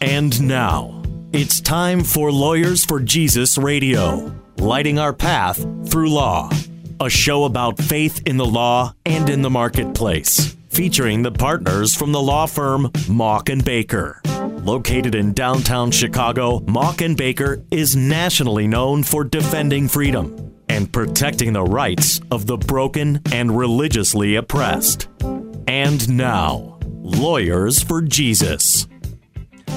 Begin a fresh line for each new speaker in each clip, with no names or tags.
And now, it's time for Lawyers for Jesus Radio, lighting our path through law. A show about faith in the law and in the marketplace, featuring the partners from the law firm Mauck and Baker. Located in downtown Chicago, Mauck and Baker is nationally known for defending freedom and protecting the rights of the broken and religiously oppressed. And now, Lawyers for Jesus.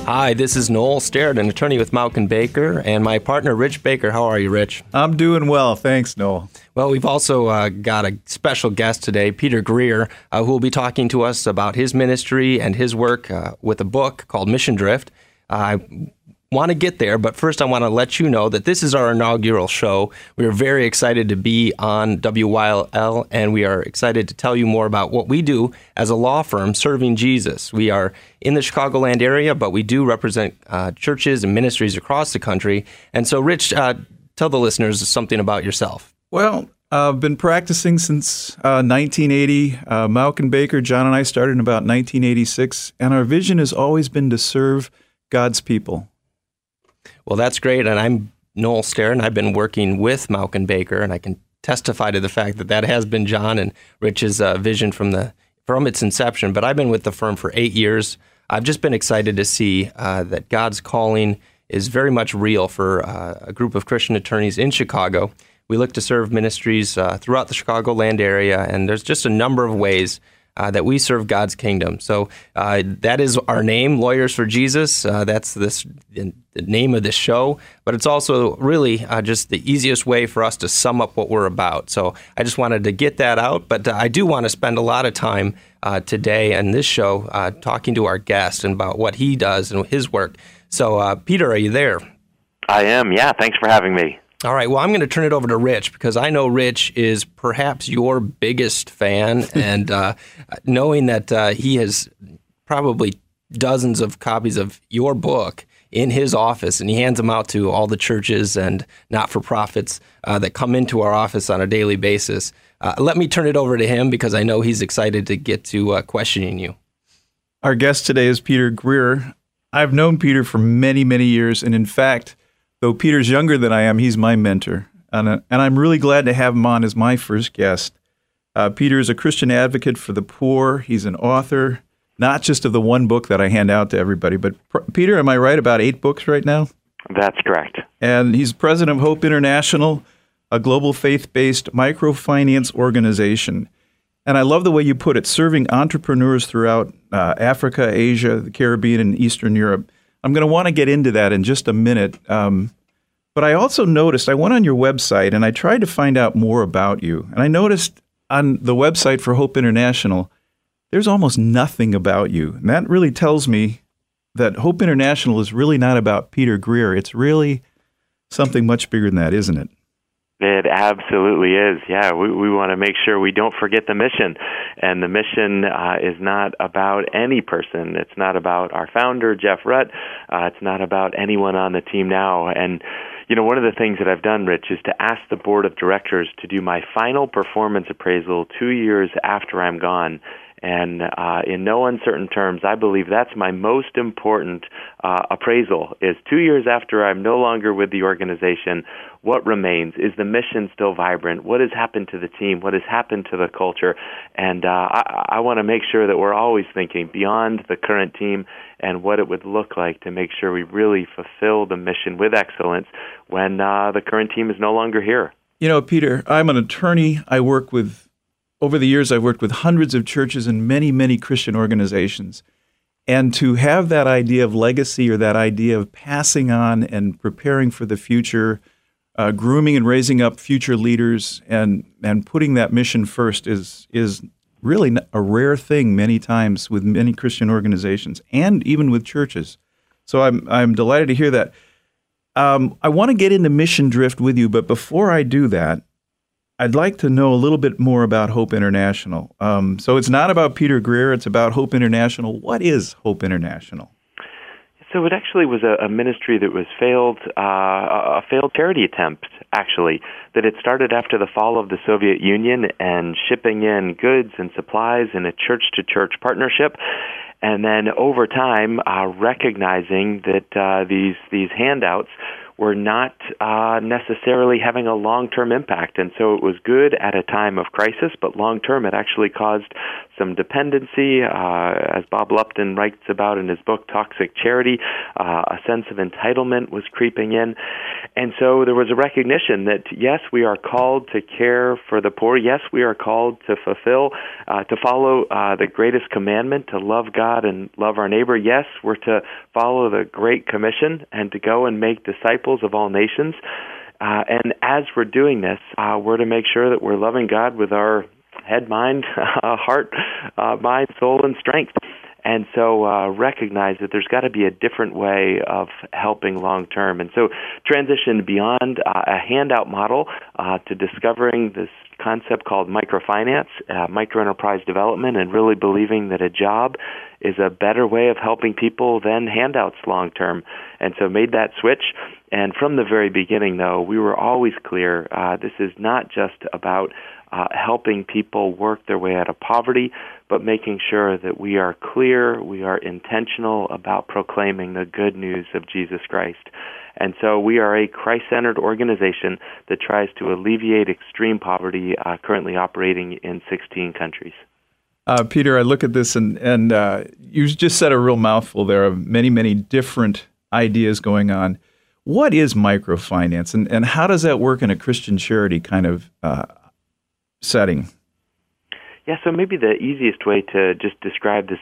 Hi, this is Noel Sterett, an attorney with Mauck and Baker, and my partner Rich Baker. How are you, Rich?
I'm doing well, thanks, Noel.
Well, we've also uh, got a special guest today, Peter Greer, uh, who will be talking to us about his ministry and his work uh, with a book called Mission Drift. Want to get there, but first I want to let you know that this is our inaugural show. We are very excited to be on WYL, and we are excited to tell you more about what we do as a law firm serving Jesus. We are in the Chicagoland area, but we do represent uh, churches and ministries across the country. And so, Rich, uh, tell the listeners something about yourself.
Well, I've been practicing since uh, 1980. Uh, Mauck and Baker, John, and I started in about 1986, and our vision has always been to serve God's people.
Well, that's great. And I'm Noel Sterett, and I've been working with and Baker, and I can testify to the fact that that has been John and Rich's uh, vision from the from its inception. But I've been with the firm for eight years. I've just been excited to see uh, that God's calling is very much real for uh, a group of Christian attorneys in Chicago. We look to serve ministries uh, throughout the Chicagoland area, and there's just a number of ways uh, that we serve God's kingdom. So uh, that is our name, Lawyers for Jesus. Uh, that's this the name of this show, but it's also really uh, just the easiest way for us to sum up what we're about. So I just wanted to get that out, but uh, I do want to spend a lot of time uh, today and this show talking to our guest and about what he does and his work. So Peter, are you there?
I am. Yeah. Thanks for having me.
All right. Well, I'm going to turn it over to Rich because I know Rich is perhaps your biggest fan, and uh, knowing that uh, he has probably dozens of copies of your book in his office, and he hands them out to all the churches and not-for-profits uh, that come into our office on a daily basis. Uh, let me turn it over to him because I know he's excited to get to uh, questioning you.
Our guest today is Peter Greer. I've known Peter for many, many years, and in fact Though Peter's younger than I am, he's my mentor. And, uh, and I'm really glad to have him on as my first guest. Uh, Peter is a Christian advocate for the poor. He's an author, not just of the one book that I hand out to everybody, but Peter, am I right about eight books right now?
That's correct.
And he's president of Hope International, a global faith based microfinance organization. And I love the way you put it serving entrepreneurs throughout uh, Africa, Asia, the Caribbean, and Eastern Europe. I'm going to want to get into that in just a minute. Um, but I also noticed I went on your website and I tried to find out more about you. And I noticed on the website for Hope International, there's almost nothing about you. And that really tells me that Hope International is really not about Peter Greer. It's really something much bigger than that, isn't it?
It absolutely is. Yeah, we, we want to make sure we don't forget the mission. And the mission uh, is not about any person. It's not about our founder, Jeff Rutt. Uh, it's not about anyone on the team now. And, you know, one of the things that I've done, Rich, is to ask the board of directors to do my final performance appraisal two years after I'm gone and uh, in no uncertain terms, I believe that's my most important uh, appraisal. Is two years after I'm no longer with the organization, what remains? Is the mission still vibrant? What has happened to the team? What has happened to the culture? And uh, I, I want to make sure that we're always thinking beyond the current team and what it would look like to make sure we really fulfill the mission with excellence when uh, the current team is no longer here.
You know, Peter, I'm an attorney. I work with over the years, I've worked with hundreds of churches and many, many Christian organizations. And to have that idea of legacy or that idea of passing on and preparing for the future, uh, grooming and raising up future leaders, and and putting that mission first is is really a rare thing many times with many Christian organizations and even with churches. So I'm I'm delighted to hear that. Um, I want to get into mission drift with you, but before I do that, I'd like to know a little bit more about Hope International. Um, so it's not about Peter Greer, it's about Hope International. What is Hope International?
So it actually was a, a ministry that was failed, uh, a failed charity attempt, actually, that it started after the fall of the Soviet Union and shipping in goods and supplies in a church to church partnership. and then over time, uh, recognizing that uh, these these handouts were not uh, necessarily having a long term impact. And so it was good at a time of crisis, but long term it actually caused some dependency, uh, as Bob Lupton writes about in his book Toxic Charity. Uh, a sense of entitlement was creeping in. And so there was a recognition that, yes, we are called to care for the poor. Yes, we are called to fulfill, uh, to follow uh, the greatest commandment, to love God and love our neighbor. Yes, we're to follow the Great Commission and to go and make disciples of all nations. Uh, and as we're doing this, uh, we're to make sure that we're loving God with our head, mind, heart, uh, mind, soul, and strength. And so uh, recognize that there's got to be a different way of helping long term. And so transition beyond uh, a handout model uh, to discovering this concept called microfinance, uh, microenterprise development, and really believing that a job is a better way of helping people than handouts long term. And so made that switch. And from the very beginning, though, we were always clear uh, this is not just about uh, helping people work their way out of poverty, but making sure that we are clear, we are intentional about proclaiming the good news of Jesus Christ. And so we are a Christ centered organization that tries to alleviate extreme poverty, uh, currently operating in 16 countries.
Uh, Peter, I look at this and, and uh, you just said a real mouthful there of many, many different ideas going on. What is microfinance and, and how does that work in a Christian charity kind of uh, setting?
Yeah, so maybe the easiest way to just describe this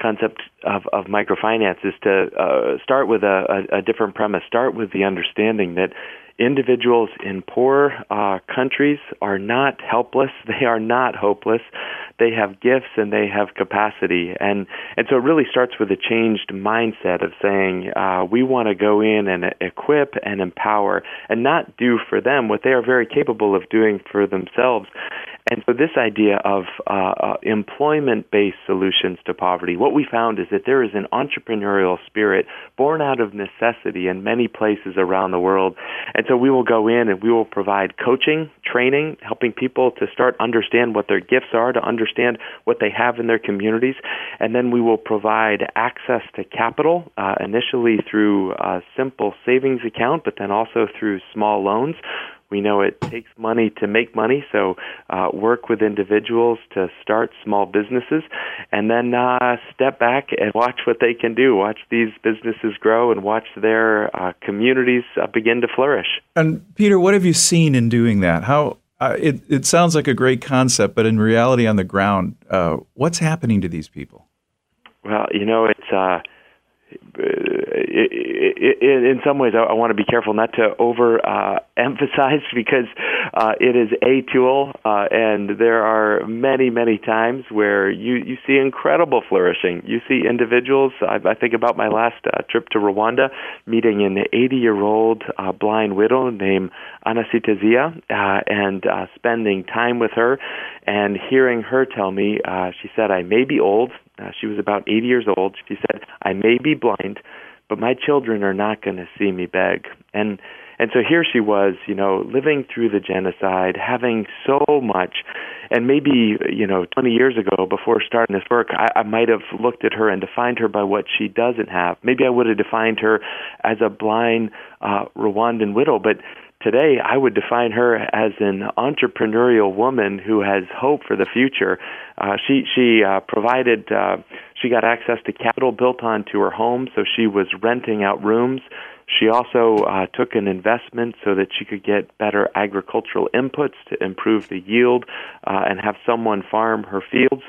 concept of, of microfinance is to uh, start with a, a, a different premise. Start with the understanding that individuals in poor uh, countries are not helpless. They are not hopeless. They have gifts and they have capacity. And, and so it really starts with a changed mindset of saying, uh, we want to go in and equip and empower and not do for them what they are very capable of doing for themselves. And so, this idea of uh, uh, employment based solutions to poverty, what we found is that there is an entrepreneurial spirit born out of necessity in many places around the world. And so, we will go in and we will provide coaching, training, helping people to start understand what their gifts are, to understand what they have in their communities. And then we will provide access to capital, uh, initially through a simple savings account, but then also through small loans we know it takes money to make money, so uh, work with individuals to start small businesses, and then uh, step back and watch what they can do. Watch these businesses grow and watch their uh, communities uh, begin to flourish.
And Peter, what have you seen in doing that? How uh, it it sounds like a great concept, but in reality, on the ground, uh, what's happening to these people?
Well, you know, it's in some ways, I want to be careful not to over uh, emphasize because uh, it is a tool, uh, and there are many, many times where you, you see incredible flourishing. You see individuals. I, I think about my last uh, trip to Rwanda, meeting an 80 year old uh, blind widow named Anasitazia, uh, and uh, spending time with her and hearing her tell me, uh, she said, I may be old. Uh, she was about 80 years old. She said, I may be blind, but my children are not going to see me beg. And and so here she was, you know, living through the genocide, having so much. And maybe, you know, 20 years ago, before starting this work, I, I might have looked at her and defined her by what she doesn't have. Maybe I would have defined her as a blind uh, Rwandan widow. But today I would define her as an entrepreneurial woman who has hope for the future. Uh, she she uh, provided uh, she got access to capital built onto her home, so she was renting out rooms. She also uh, took an investment so that she could get better agricultural inputs to improve the yield uh, and have someone farm her fields.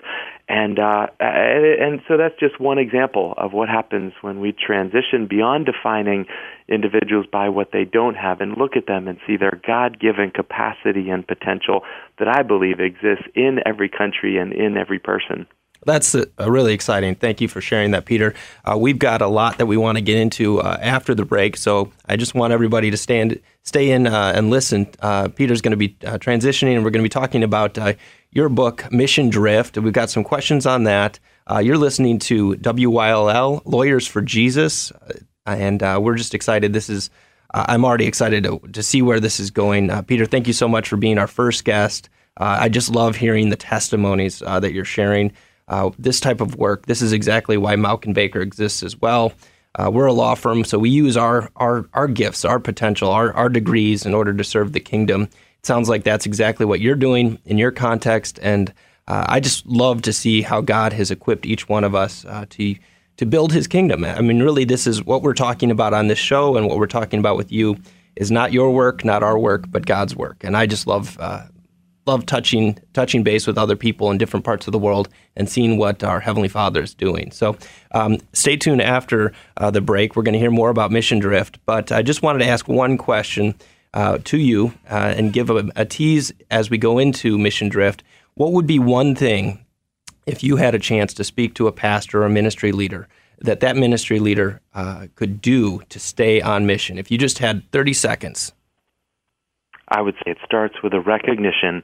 And uh, and so that's just one example of what happens when we transition beyond defining individuals by what they don't have and look at them and see their God-given capacity and potential that I believe exists in every country and in every person.
That's a, really exciting. Thank you for sharing that, Peter. Uh, we've got a lot that we want to get into uh, after the break, so I just want everybody to stand, stay in uh, and listen. Uh, Peter's going to be uh, transitioning, and we're going to be talking about uh, your book, Mission Drift. We've got some questions on that. you're listening to WYLL, Lawyers for Jesus, and we're just excited. This is I'm already excited to, to, see where this is going. Peter, thank you so much for being our first guest. I just love hearing the testimonies that you're sharing. Uh, this type of work. This is exactly why Mauck Baker exists as well. Uh, we're a law firm, so we use our our, our gifts, our potential, our, our degrees in order to serve the kingdom. It sounds like that's exactly what you're doing in your context, and uh, I just love to see how God has equipped each one of us uh, to to build His kingdom. I mean, really, this is what we're talking about on this show, and what we're talking about with you is not your work, not our work, but God's work. And I just love uh, love touching touching base with other people in different parts of the world and seeing what our heavenly Father is doing. So, um, stay tuned after uh, the break. We're going to hear more about Mission Drift, but I just wanted to ask one question uh, to you uh, and give a, a tease as we go into Mission Drift. What would be one thing if you had a chance to speak to a pastor or a ministry leader? That that ministry leader uh, could do to stay on mission. If you just had 30 seconds,
I would say it starts with a recognition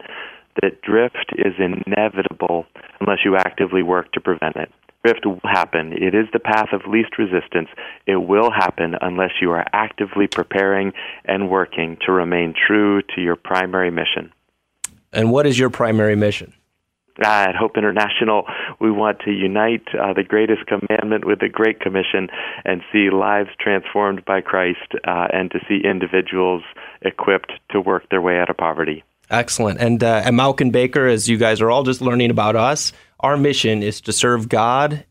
that drift is inevitable unless you actively work to prevent it. Drift will happen. It is the path of least resistance. It will happen unless you are actively preparing and working to remain true to your primary mission.
And what is your primary mission?
At Hope International, we want to unite uh, the greatest commandment with the Great Commission and see lives transformed by Christ uh, and to see individuals equipped to work their way out of poverty.
Excellent. And uh, at Mauck Baker, as you guys are all just learning about us, our mission is to serve God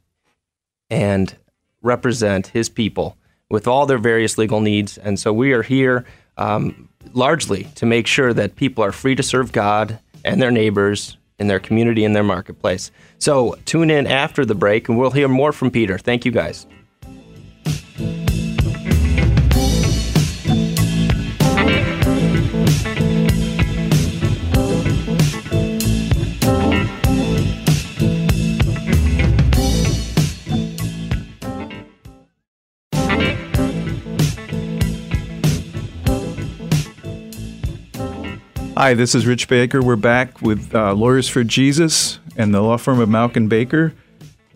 and represent His people with all their various legal needs. And so we are here um, largely to make sure that people are free to serve God and their neighbors in their community and their marketplace. So tune in after the break and we'll hear more from Peter. Thank you guys.
Hi, this is Rich Baker. We're back with uh, Lawyers for Jesus and the law firm of Mauck Baker.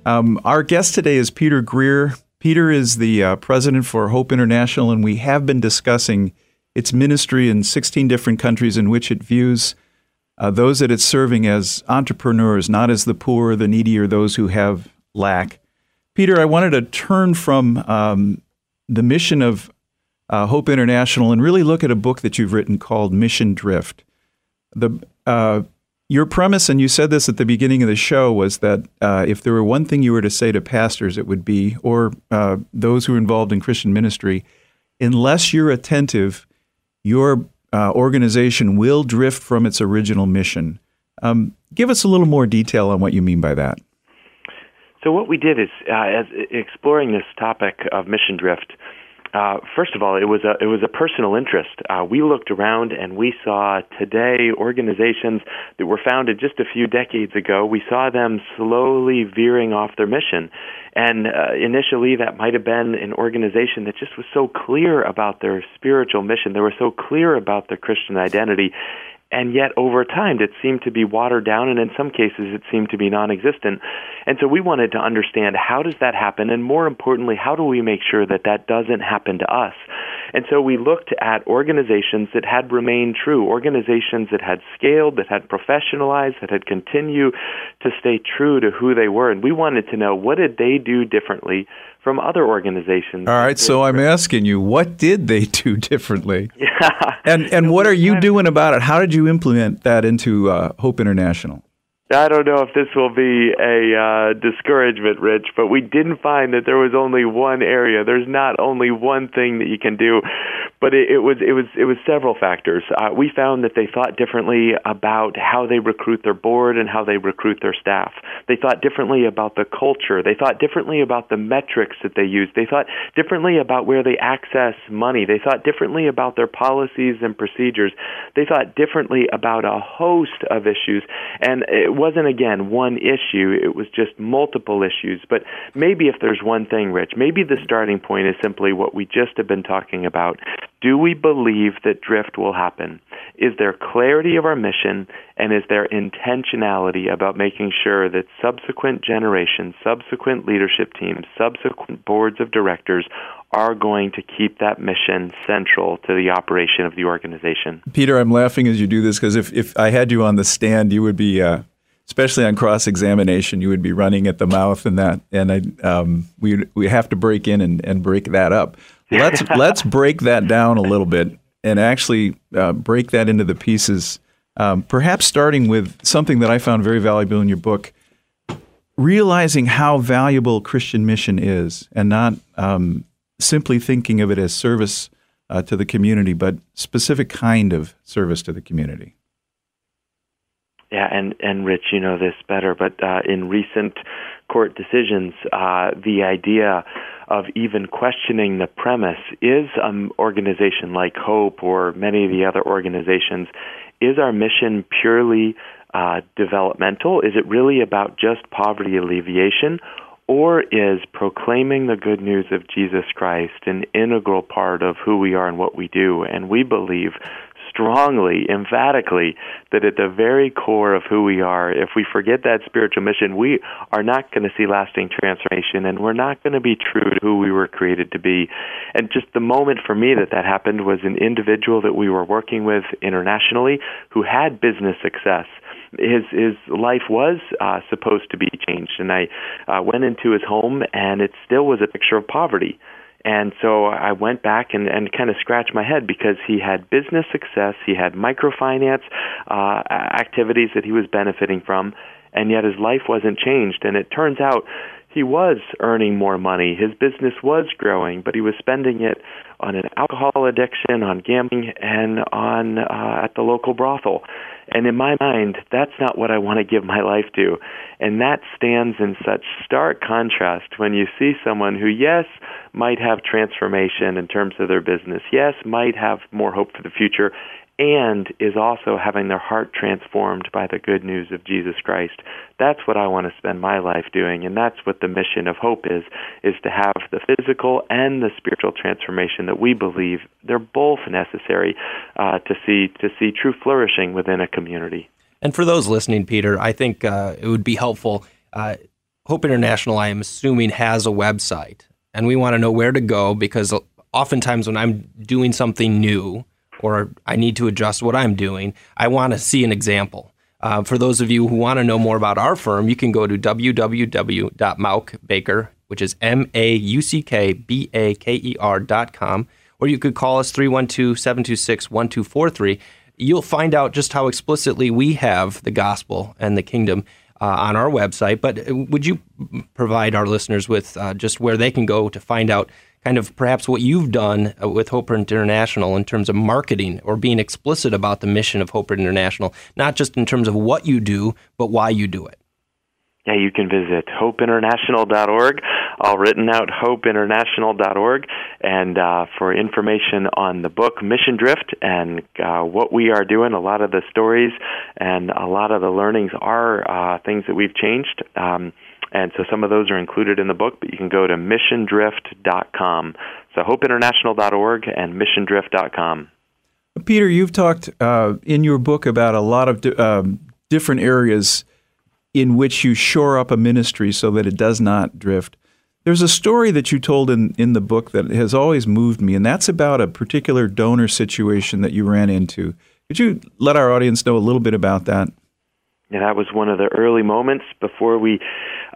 Um, our guest today is Peter Greer. Peter is the uh, president for Hope International, and we have been discussing its ministry in 16 different countries in which it views uh, those that it's serving as entrepreneurs, not as the poor, the needy, or those who have lack. Peter, I wanted to turn from um, the mission of uh, Hope International and really look at a book that you've written called Mission Drift the uh, your premise, and you said this at the beginning of the show, was that uh, if there were one thing you were to say to pastors, it would be, or uh, those who are involved in Christian ministry, unless you're attentive, your uh, organization will drift from its original mission. Um, give us a little more detail on what you mean by that.
So, what we did is, uh, as exploring this topic of mission drift, uh, first of all, it was a it was a personal interest. Uh, we looked around and we saw today organizations that were founded just a few decades ago. We saw them slowly veering off their mission, and uh, initially that might have been an organization that just was so clear about their spiritual mission. They were so clear about their Christian identity, and yet over time it seemed to be watered down and in some cases it seemed to be non-existent. And so we wanted to understand how does that happen? And more importantly how do we make sure that that doesn't happen to us? And so we looked at organizations that had remained true organizations that had scaled that had professionalized that had continued to stay true to who they were. And we wanted to know what did they do differently from other organizations.
All right, so I'm asking you, what did they do differently? Yeah. And and what are you doing about it? How did you implement that into uh, Hope International?
I don't know if this will be a uh, discouragement, Rich, but we didn't find that there was only one area. There's not only one thing that you can do, but it, it was it was it was several factors. Uh, we found that they thought differently about how they recruit their board and how they recruit their staff. They thought differently about the culture. They thought differently about the metrics that they use. They thought differently about where they access money. They thought differently about their policies and procedures. They thought differently about a host of issues, and it wasn't again one issue. It was just multiple issues. But maybe if there's one thing, Rich, maybe the starting point is simply what we just have been talking about. Do we believe that drift will happen? Is there clarity of our mission and is there intentionality about making sure that subsequent generations, subsequent leadership teams, subsequent boards of directors are going to keep that mission central to the operation of the organization?
Peter, I'm laughing as you do this because if, if I had you on the stand, you would be uh, especially on cross examination, you would be running at the mouth and that, and I, um, we we have to break in and, and break that up. Let's let's break that down a little bit and actually uh, break that into the pieces. Um, perhaps starting with something that I found very valuable in your book, realizing how valuable Christian mission is, and not um, simply thinking of it as service uh, to the community, but specific kind of service to the community.
Yeah, and and Rich, you know this better, but uh, in recent court decisions, uh, the idea of even questioning the premise is an organization like Hope or many of the other organizations is our mission purely uh, developmental? Is it really about just poverty alleviation? Or is proclaiming the good news of Jesus Christ an integral part of who we are and what we do? And we believe strongly, emphatically, that at the very core of who we are, if we forget that spiritual mission, we are not going to see lasting transformation and we're not going to be true to who we were created to be. And just the moment for me that that happened was an individual that we were working with internationally who had business success his his life was uh, supposed to be changed, and I uh, went into his home, and it still was a picture of poverty. And so I went back and, and kind of scratched my head because he had business success, he had microfinance uh, activities that he was benefiting from, and yet his life wasn't changed. And it turns out he was earning more money. His business was growing, but he was spending it on an alcohol addiction, on gambling, and on uh, at the local brothel. And in my mind, that's not what I want to give my life to. And that stands in such stark contrast when you see someone who, yes, might have transformation in terms of their business, yes, might have more hope for the future, and is also having their heart transformed by the good news of Jesus Christ. That's what I want to spend my life doing, and that's what the mission of hope is, is to have the physical and the spiritual transformation that we believe they're both necessary uh, to see to see true flourishing within a community.
And for those listening, Peter, I think uh, it would be helpful. Uh, hope International, I am assuming, has a website, and we want to know where to go because oftentimes when I'm doing something new, or I need to adjust what I'm doing, I want to see an example. Uh, for those of you who want to know more about our firm, you can go to www.mauckbaker, which is M A U C K B A K E R dot com, or you could call us 312 726 1243. You'll find out just how explicitly we have the gospel and the kingdom uh, on our website. But uh, would you provide our listeners with uh, just where they can go to find out kind of perhaps what you've done uh, with Hope International in terms of marketing or being explicit about the mission of Hope International, not just in terms of what you do, but why you do it.
Yeah, you can visit hopeinternational.org, all written out, hopeinternational.org, and uh, for information on the book Mission Drift and uh, what we are doing, a lot of the stories and a lot of the learnings are uh, things that we've changed. Um, and so some of those are included in the book, but you can go to missiondrift.com. So hopeinternational.org and missiondrift.com.
Peter, you've talked uh, in your book about a lot of di- um, different areas in which you shore up a ministry so that it does not drift. There's a story that you told in, in the book that has always moved me, and that's about a particular donor situation that you ran into. Could you let our audience know a little bit about that?
Yeah, that was one of the early moments before we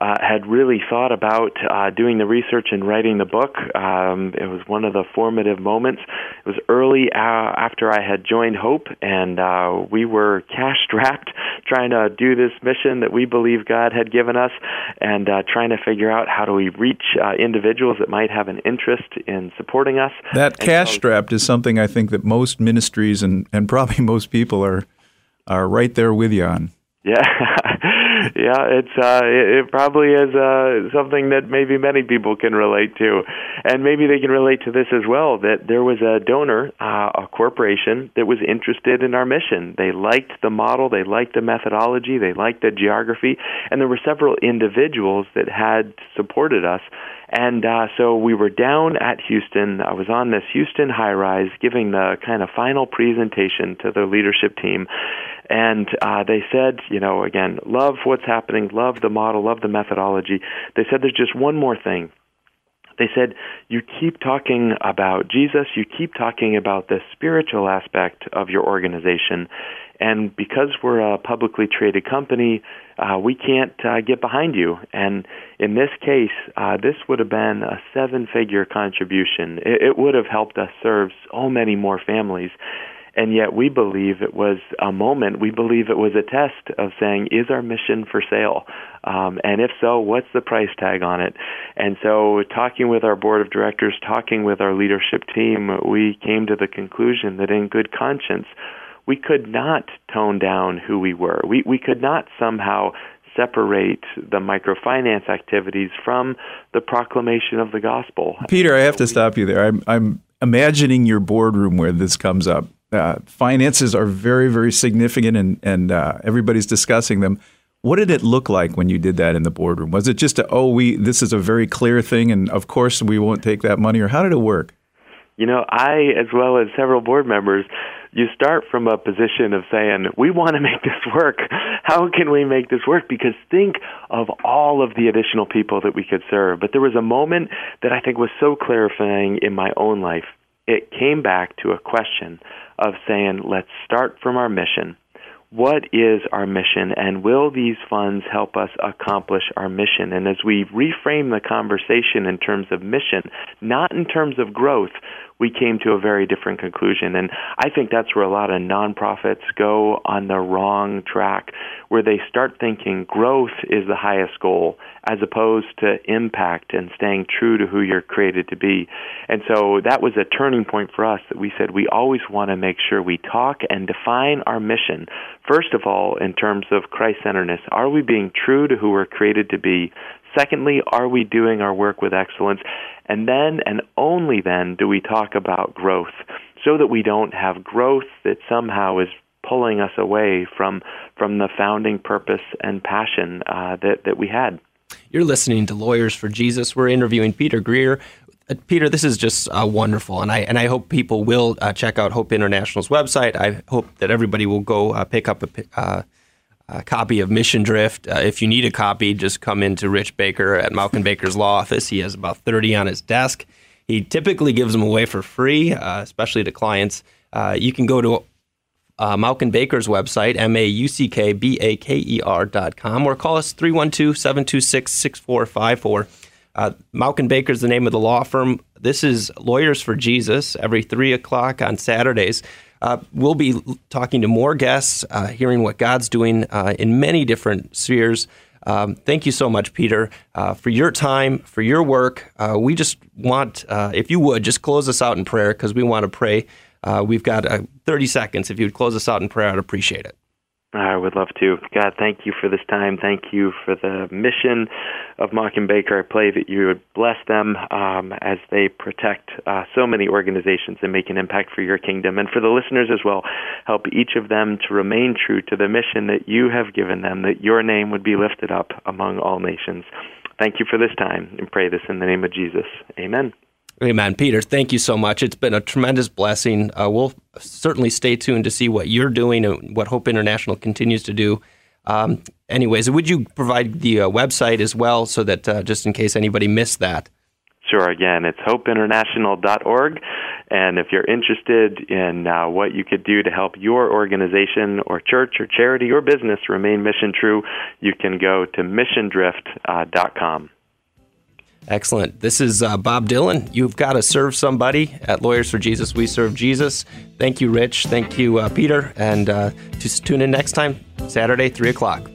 uh, had really thought about uh, doing the research and writing the book. Um, it was one of the formative moments. It was early uh, after I had joined Hope, and uh, we were cash strapped trying to do this mission that we believe God had given us, and uh, trying to figure out how do we reach uh, individuals that might have an interest in supporting us.
That cash strapped is something I think that most ministries and, and probably most people are are right there with you on.
Yeah, yeah, it's uh, it, probably is uh, something that maybe many people can relate to, and maybe they can relate to this as well. That there was a donor, uh, a corporation that was interested in our mission. They liked the model, they liked the methodology, they liked the geography, and there were several individuals that had supported us. And uh, so we were down at Houston. I was on this Houston high rise giving the kind of final presentation to the leadership team. And uh, they said, you know, again, love what's happening, love the model, love the methodology. They said there's just one more thing. they said, You keep talking about Jesus, you keep talking about the spiritual aspect of your organization, and because we're a publicly traded company, uh, we can't uh, get behind you. And in this case, uh, this would have been a seven figure contribution. It, it would have helped us serve so many more families and yet we believe it was a moment. We believe it was a test of saying, is our mission for sale? Um, and if so, what's the price tag on it? And so, talking with our board of directors, talking with our leadership team, we came to the conclusion that in good conscience, we could not tone down who we were. We, we could not somehow separate the microfinance activities from the proclamation of the gospel.
Peter, I have to stop you there. I'm, I'm imagining your boardroom where this comes up uh, finances are very, very significant, and and uh, everybody's discussing them. What did it look like when you did that in the boardroom? Was it just a, oh we this is a very clear thing, and of course we won't take that money, or how did it work?
You know, I as well as several board members, you start from a position of saying we want to make this work. How can we make this work? Because think of all of the additional people that we could serve. But there was a moment that I think was so clarifying in my own life. It came back to a question of saying, let's start from our mission. What is our mission, and will these funds help us accomplish our mission? And as we reframe the conversation in terms of mission, not in terms of growth, we came to a very different conclusion. And I think that's where a lot of nonprofits go on the wrong track, where they start thinking growth is the highest goal as opposed to impact and staying true to who you're created to be. And so that was a turning point for us that we said we always want to make sure we talk and define our mission. First of all, in terms of Christ centeredness, are we being true to who we're created to be? Secondly, are we doing our work with excellence? And then and only then do we talk about growth so that we don't have growth that somehow is pulling us away from from the founding purpose and passion uh, that that we had.
You're listening to Lawyers for Jesus. We're interviewing Peter Greer. Uh, Peter, this is just uh, wonderful, and I and I hope people will uh, check out Hope International's website. I hope that everybody will go uh, pick up a uh, a copy of Mission Drift. Uh, if you need a copy, just come into Rich Baker at Mauck and Baker's law office. He has about 30 on his desk. He typically gives them away for free, especially to clients. You can go to uh, Mauck and Baker's website, M A U C K B A K E R dot com, or call us 312 726 6454. Uh, Mauck and Baker is the name of the law firm. This is Lawyers for Jesus every 3 o'clock on Saturdays. Uh, we'll be talking to more guests, uh, hearing what God's doing uh, in many different spheres. Um, thank you so much, Peter, uh, for your time, for your work. Uh, we just want, if you would, just close us out in prayer because we want to pray. we've got 30 seconds. If you would close us out in prayer, I'd appreciate it.
I would love to. God, thank you for this time. Thank you for the mission of Mauck and Baker. I pray that you would bless them um, as they protect uh, so many organizations and make an impact for your kingdom. And for the listeners as well, help each of them to remain true to the mission that you have given them, that your name would be lifted up among all nations. Thank you for this time and pray this in the name of Jesus. Amen.
Amen. Peter, thank you so much. It's been a tremendous blessing. Uh, we'll certainly stay tuned to see what you're doing and what Hope International continues to do. Um, anyways, would you provide the uh, website as well so that uh, just in case anybody missed that?
Sure. Again, it's hopeinternational.org. And if you're interested in uh, what you could do to help your organization or church or charity or business remain mission true, you can go to missiondrift.com.
Excellent. This is uh, Bob Dylan. You've got to serve somebody at Lawyers for Jesus. We serve Jesus. Thank you, Rich. Thank you, uh, Peter. And uh, just tune in next time, Saturday, 3 o'clock.